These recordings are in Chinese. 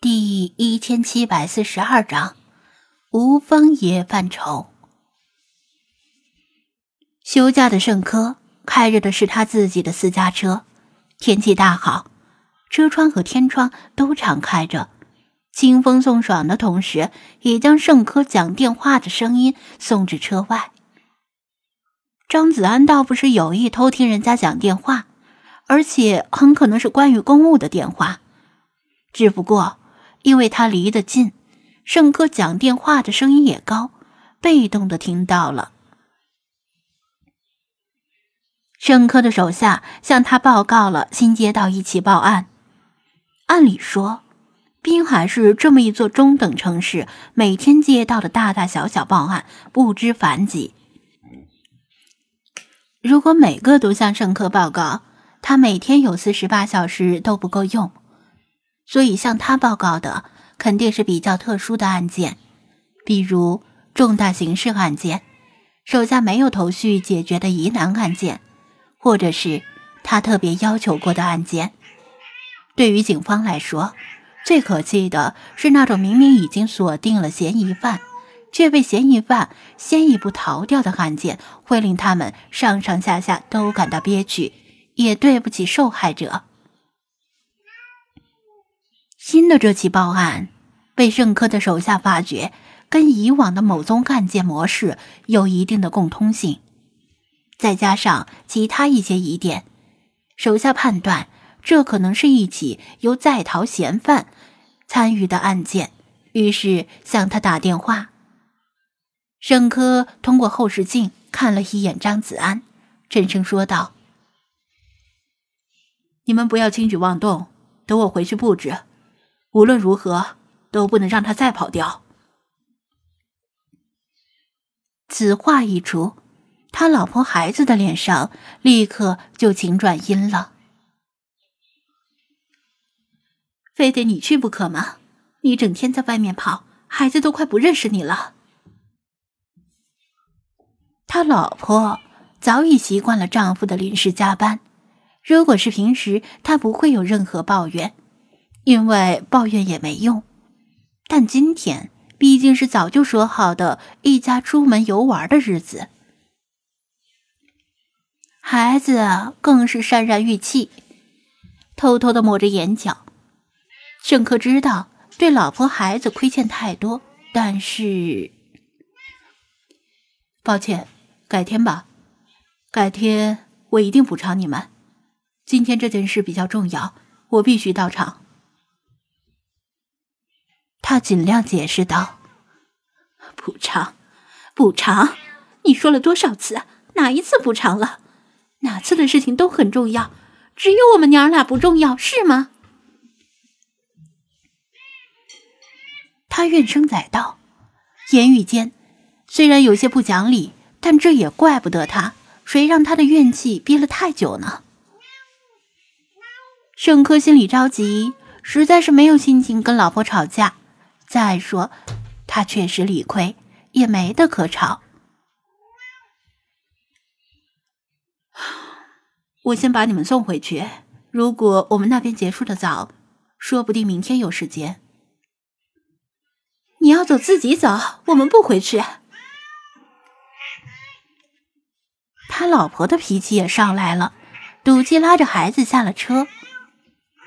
第一千七百四十二章，无风也犯愁。休假的盛科开着的是他自己的私家车，天气大好，车窗和天窗都敞开着，清风送爽的同时，也将盛科讲电话的声音送至车外。张子安倒不是有意偷听人家讲电话，而且很可能是关于公务的电话，只不过。因为他离得近，盛科讲电话的声音也高，被动的听到了。盛科的手下向他报告了新接到一起报案。按理说，滨海市这么一座中等城市，每天接到的大大小小报案不知凡几。如果每个都向盛科报告，他每天有四十八小时都不够用。所以向他报告的肯定是比较特殊的案件，比如重大刑事案件，手下没有头绪解决的疑难案件，或者是他特别要求过的案件。对于警方来说，最可气的是那种明明已经锁定了嫌疑犯，却被嫌疑犯先一步逃掉的案件，会令他们上上下下都感到憋屈，也对不起受害者。新的这起报案被盛科的手下发觉，跟以往的某宗案件模式有一定的共通性，再加上其他一些疑点，手下判断这可能是一起由在逃嫌犯参与的案件，于是向他打电话。盛科通过后视镜看了一眼张子安，沉声说道：“你们不要轻举妄动，等我回去布置。”无论如何都不能让他再跑掉。此话一出，他老婆孩子的脸上立刻就晴转阴了。非得你去不可吗？你整天在外面跑，孩子都快不认识你了。他老婆早已习惯了丈夫的临时加班，如果是平时，她不会有任何抱怨。因为抱怨也没用，但今天毕竟是早就说好的一家出门游玩的日子，孩子更是潸然欲泣，偷偷的抹着眼角。郑克知道对老婆孩子亏欠太多，但是抱歉，改天吧，改天我一定补偿你们。今天这件事比较重要，我必须到场。他尽量解释道：“补偿，补偿，你说了多少次？哪一次补偿了？哪次的事情都很重要，只有我们娘俩不重要，是吗？”他怨声载道，言语间虽然有些不讲理，但这也怪不得他，谁让他的怨气憋了太久呢？盛科心里着急，实在是没有心情跟老婆吵架。再说，他确实理亏，也没得可吵。我先把你们送回去。如果我们那边结束的早，说不定明天有时间。你要走自己走，我们不回去。他老婆的脾气也上来了，赌气拉着孩子下了车。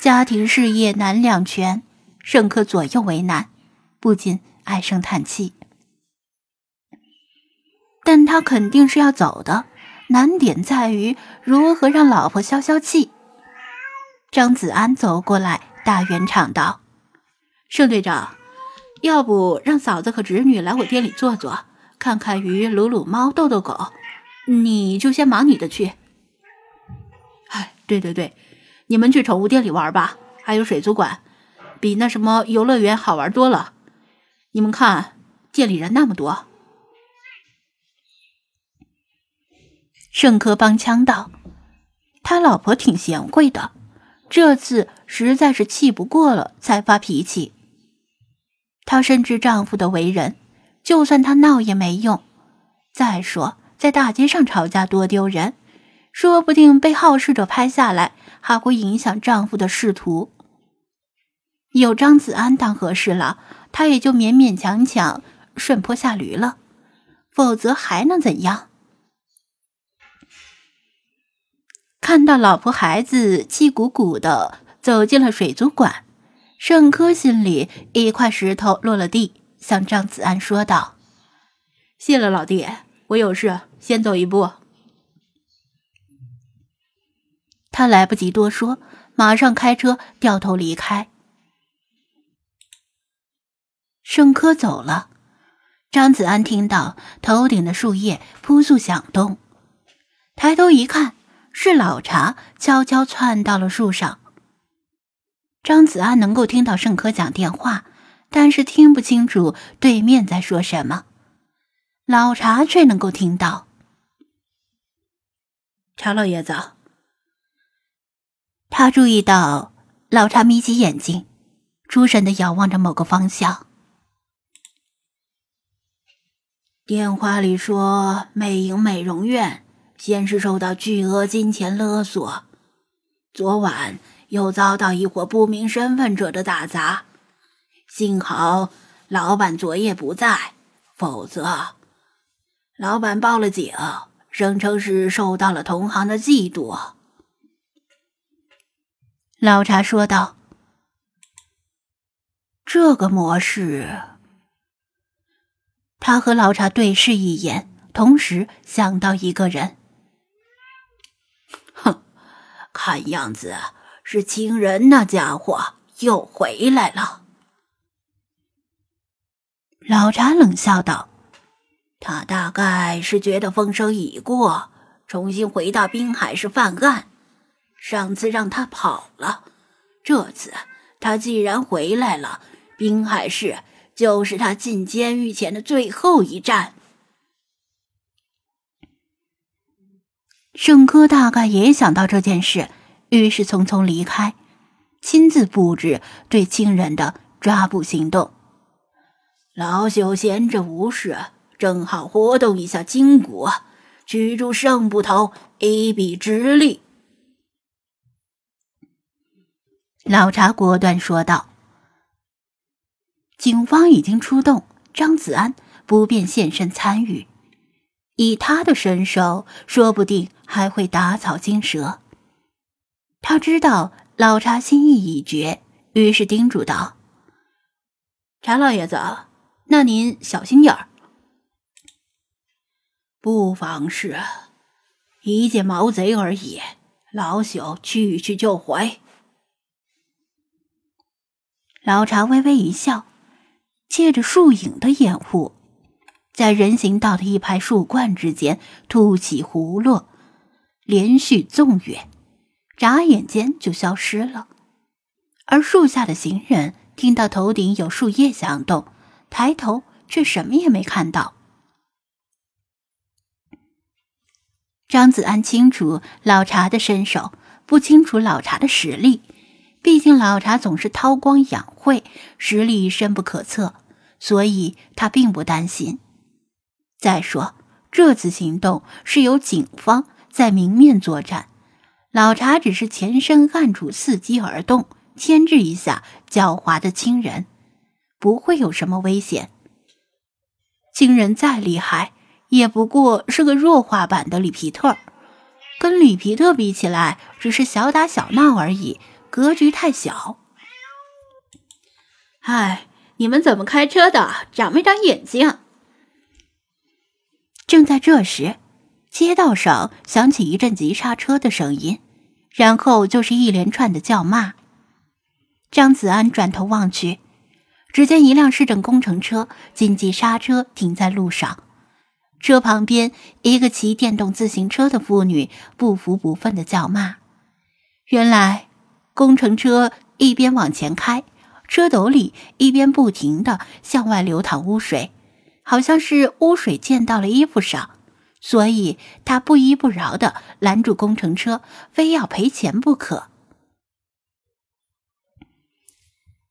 家庭事业难两全，盛克左右为难。不禁唉声叹气，但他肯定是要走的，难点在于如何让老婆消消气。张子安走过来，大圆场道：“盛队长，要不让嫂子和侄女来我店里坐坐，看看鱼，撸撸猫，逗逗狗，你就先忙你的去。哎，对对对，你们去宠物店里玩吧，还有水族馆，比那什么游乐园好玩多了。”你们看，店里人那么多。盛科帮腔道：“他老婆挺贤惠的，这次实在是气不过了才发脾气。她深知丈夫的为人，就算他闹也没用。再说，在大街上吵架多丢人，说不定被好事者拍下来，还会影响丈夫的仕途。”有张子安当和事佬，他也就勉勉强强顺坡下驴了，否则还能怎样？看到老婆孩子气鼓鼓的走进了水族馆，盛科心里一块石头落了地，向张子安说道：“谢了，老弟，我有事先走一步。”他来不及多说，马上开车掉头离开。盛科走了，张子安听到头顶的树叶扑簌响动，抬头一看，是老茶悄悄窜到了树上。张子安能够听到盛科讲电话，但是听不清楚对面在说什么，老茶却能够听到。查老爷子。他注意到老查眯起眼睛，出神的遥望着某个方向。电话里说，魅影美容院先是受到巨额金钱勒索，昨晚又遭到一伙不明身份者的打砸，幸好老板昨夜不在，否则老板报了警，声称是受到了同行的嫉妒。老茶说道：“这个模式。”他和老茶对视一眼，同时想到一个人。哼，看样子是亲人那家伙又回来了。老茶冷笑道：“他大概是觉得风声已过，重新回到滨海市犯案。”上次让他跑了，这次他既然回来了，滨海市就是他进监狱前的最后一站。盛科大概也想到这件事，于是匆匆离开，亲自布置对亲人的抓捕行动。老朽闲着无事，正好活动一下筋骨，取出圣捕头，一臂之力。老查果断说道：“警方已经出动，张子安不便现身参与。以他的身手，说不定还会打草惊蛇。他知道老查心意已决，于是叮嘱道：‘查老爷子，那您小心点儿，不妨事，一介毛贼而已，老朽去去就回。’”老茶微微一笑，借着树影的掩护，在人行道的一排树冠之间凸起弧落，连续纵跃，眨眼间就消失了。而树下的行人听到头顶有树叶响动，抬头却什么也没看到。张子安清楚老茶的身手，不清楚老茶的实力。毕竟老茶总是韬光养晦，实力深不可测，所以他并不担心。再说，这次行动是由警方在明面作战，老茶只是前身暗处伺机而动，牵制一下狡猾的亲人，不会有什么危险。亲人再厉害，也不过是个弱化版的里皮特，跟里皮特比起来，只是小打小闹而已。格局太小。哎，你们怎么开车的？长没长眼睛？正在这时，街道上响起一阵急刹车的声音，然后就是一连串的叫骂。张子安转头望去，只见一辆市政工程车紧急刹车停在路上，车旁边一个骑电动自行车的妇女不服不忿的叫骂。原来。工程车一边往前开，车斗里一边不停的向外流淌污水，好像是污水溅到了衣服上，所以他不依不饶的拦住工程车，非要赔钱不可。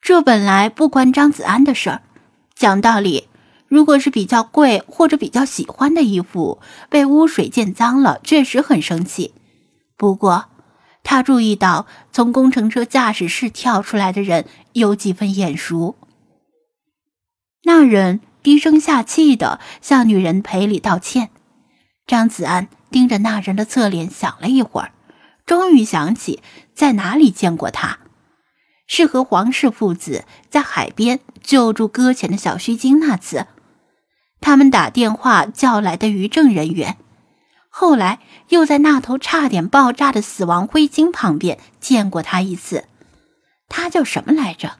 这本来不关张子安的事儿，讲道理，如果是比较贵或者比较喜欢的衣服被污水溅脏了，确实很生气。不过。他注意到从工程车驾驶室跳出来的人有几分眼熟。那人低声下气的向女人赔礼道歉。张子安盯着那人的侧脸想了一会儿，终于想起在哪里见过他，是和黄氏父子在海边救助搁浅的小须鲸那次，他们打电话叫来的渔政人员。后来又在那头差点爆炸的死亡灰鲸旁边见过他一次，他叫什么来着？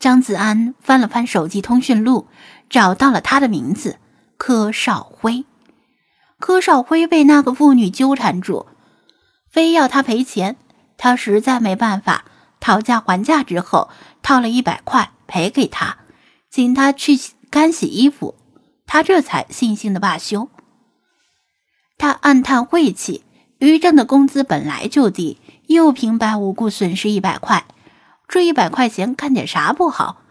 张子安翻了翻手机通讯录，找到了他的名字柯少辉。柯少辉被那个妇女纠缠住，非要他赔钱，他实在没办法，讨价还价之后，掏了一百块赔给他，请他去干洗衣服。他这才悻悻的罢休。他暗叹晦气，于正的工资本来就低，又平白无故损失一百块，这一百块钱干点啥不好？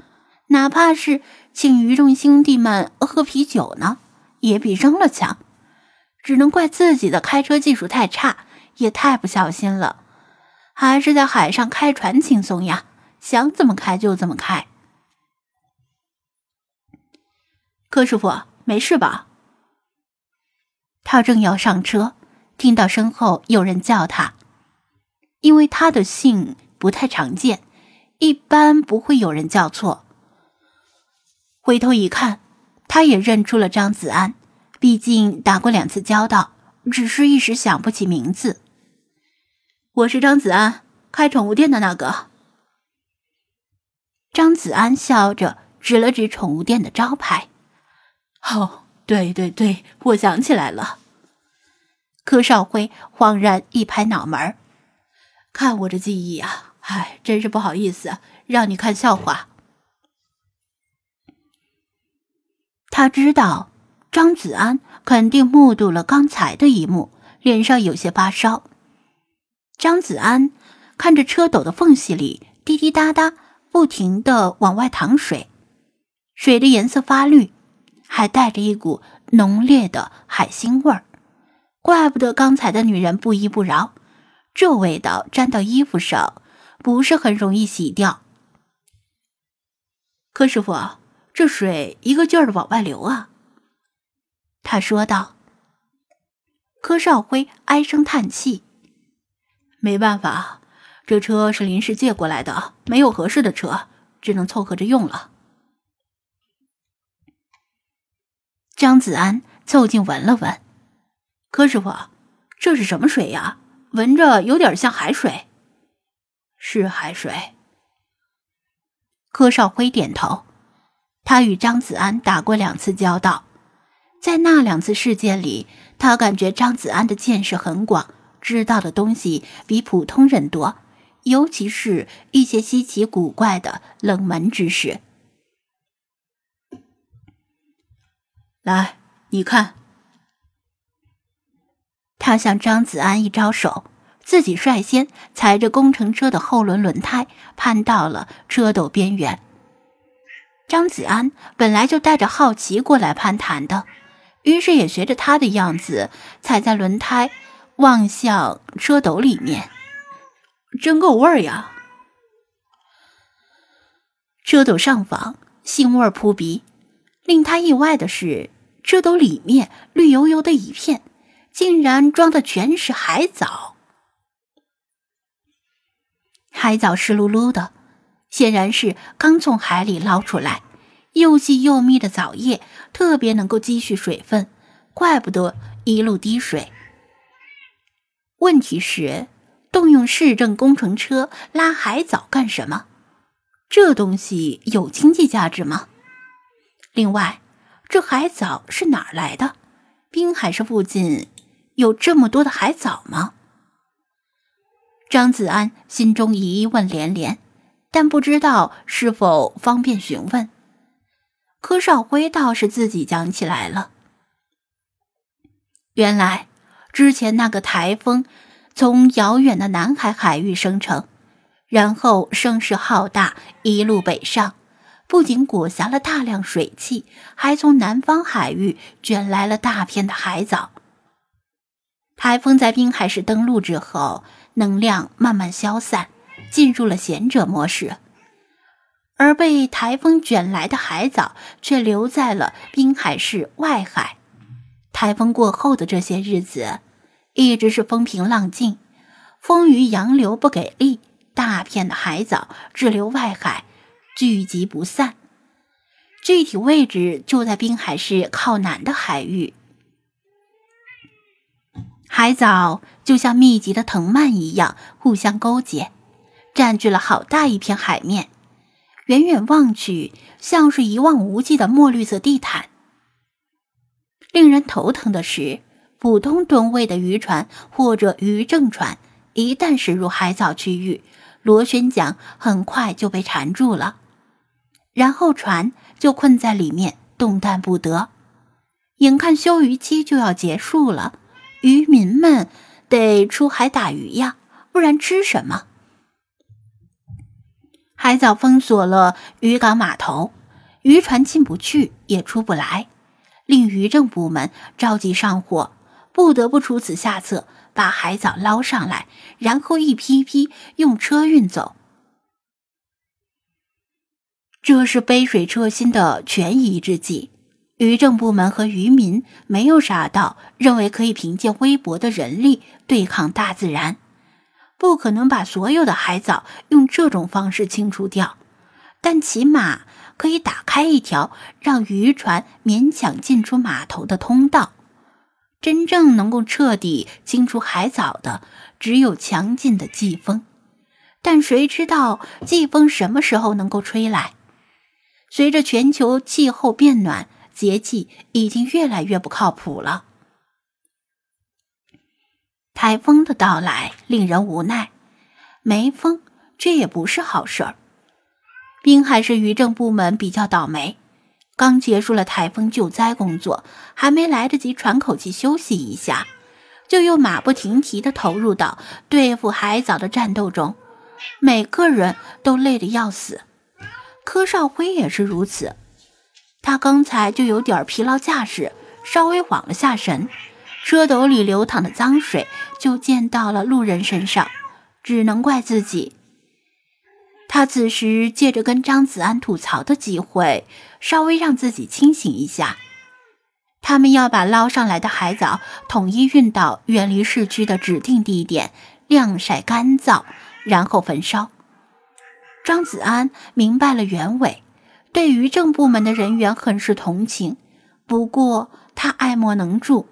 哪怕是请于正兄弟们喝啤酒呢，也比扔了强。只能怪自己的开车技术太差，也太不小心了。还是在海上开船轻松呀，想怎么开就怎么开。柯师傅。没事吧？他正要上车，听到身后有人叫他，因为他的姓不太常见，一般不会有人叫错。回头一看，他也认出了张子安，毕竟打过两次交道，只是一时想不起名字。我是张子安，开宠物店的那个。张子安笑着指了指宠物店的招牌。哦，对对对，我想起来了。柯少辉恍然一拍脑门看我这记忆啊，唉，真是不好意思，让你看笑话。他知道张子安肯定目睹了刚才的一幕，脸上有些发烧。张子安看着车斗的缝隙里滴滴答答不停的往外淌水，水的颜色发绿。还带着一股浓烈的海腥味儿，怪不得刚才的女人不依不饶。这味道沾到衣服上，不是很容易洗掉。柯师傅，这水一个劲儿的往外流啊！他说道。柯少辉唉声叹气：“没办法，这车是临时借过来的，没有合适的车，只能凑合着用了。”张子安凑近闻了闻，柯师傅，这是什么水呀？闻着有点像海水。是海水。柯少辉点头。他与张子安打过两次交道，在那两次事件里，他感觉张子安的见识很广，知道的东西比普通人多，尤其是一些稀奇古怪的冷门知识。来，你看。他向张子安一招手，自己率先踩着工程车的后轮轮胎，攀到了车斗边缘。张子安本来就带着好奇过来攀谈的，于是也学着他的样子，踩在轮胎，望向车斗里面。真够味儿呀！车斗上方，腥味扑鼻。令他意外的是，这斗里面绿油油的一片，竟然装的全是海藻。海藻湿漉漉的，显然是刚从海里捞出来，又细又密的藻叶特别能够积蓄水分，怪不得一路滴水。问题是，动用市政工程车拉海藻干什么？这东西有经济价值吗？另外，这海藻是哪儿来的？滨海市附近有这么多的海藻吗？张子安心中疑问连连，但不知道是否方便询问。柯少辉倒是自己讲起来了。原来，之前那个台风从遥远的南海海域生成，然后声势浩大，一路北上。不仅裹挟了大量水汽，还从南方海域卷来了大片的海藻。台风在滨海市登陆之后，能量慢慢消散，进入了贤者模式，而被台风卷来的海藻却留在了滨海市外海。台风过后的这些日子，一直是风平浪静，风雨洋流不给力，大片的海藻滞留外海，聚集不散。具体位置就在滨海市靠南的海域。海藻就像密集的藤蔓一样互相勾结，占据了好大一片海面。远远望去，像是一望无际的墨绿色地毯。令人头疼的是，普通吨位的渔船或者渔政船，一旦驶入海藻区域，螺旋桨很快就被缠住了，然后船就困在里面，动弹不得。眼看休渔期就要结束了。渔民们得出海打鱼呀，不然吃什么？海藻封锁了渔港码头，渔船进不去也出不来，令渔政部门着急上火，不得不出此下策，把海藻捞上来，然后一批批用车运走。这是杯水车薪的权宜之计。渔政部门和渔民没有傻到认为可以凭借微薄的人力对抗大自然，不可能把所有的海藻用这种方式清除掉，但起码可以打开一条让渔船勉强进出码头的通道。真正能够彻底清除海藻的，只有强劲的季风，但谁知道季风什么时候能够吹来？随着全球气候变暖。节气已经越来越不靠谱了。台风的到来令人无奈，没风这也不是好事儿。滨海市渔政部门比较倒霉，刚结束了台风救灾工作，还没来得及喘口气休息一下，就又马不停蹄地投入到对付海藻的战斗中，每个人都累得要死。柯少辉也是如此。他刚才就有点疲劳驾驶，稍微晃了下神，车斗里流淌的脏水就溅到了路人身上，只能怪自己。他此时借着跟张子安吐槽的机会，稍微让自己清醒一下。他们要把捞上来的海藻统一运到远离市区的指定地点，晾晒干燥，然后焚烧。张子安明白了原委。对渔政部门的人员很是同情，不过他爱莫能助，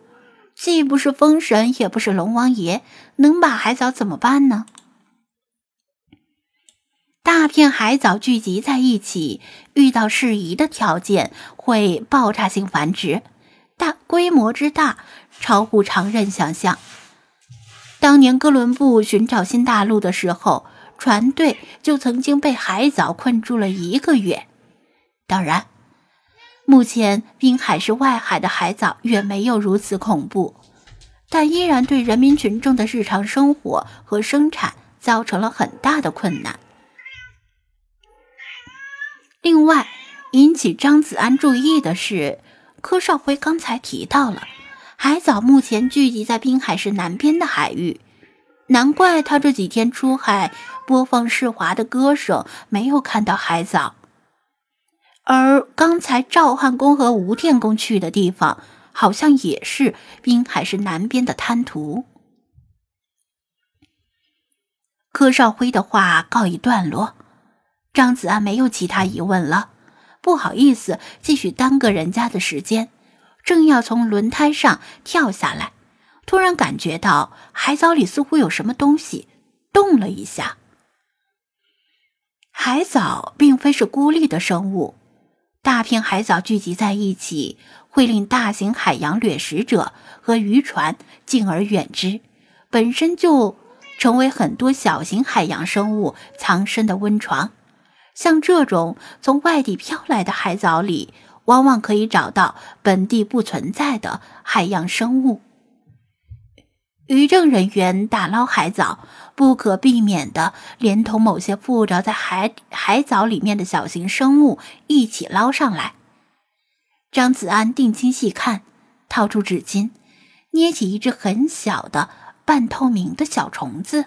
既不是风神，也不是龙王爷，能把海藻怎么办呢？大片海藻聚集在一起，遇到适宜的条件会爆炸性繁殖，大规模之大，超乎常人想象。当年哥伦布寻找新大陆的时候，船队就曾经被海藻困住了一个月。当然，目前滨海市外海的海藻远没有如此恐怖，但依然对人民群众的日常生活和生产造成了很大的困难。另外，引起张子安注意的是，柯少辉刚才提到了海藻目前聚集在滨海市南边的海域，难怪他这几天出海播放世华的歌声，没有看到海藻。而刚才赵汉公和吴天公去的地方，好像也是滨海市南边的滩涂。柯少辉的话告一段落，张子安没有其他疑问了，不好意思继续耽搁人家的时间，正要从轮胎上跳下来，突然感觉到海藻里似乎有什么东西动了一下。海藻并非是孤立的生物。大片海藻聚集在一起，会令大型海洋掠食者和渔船敬而远之，本身就成为很多小型海洋生物藏身的温床。像这种从外地飘来的海藻里，往往可以找到本地不存在的海洋生物。渔政人员打捞海藻，不可避免的连同某些附着在海海藻里面的小型生物一起捞上来。张子安定睛细看，掏出纸巾，捏起一只很小的半透明的小虫子。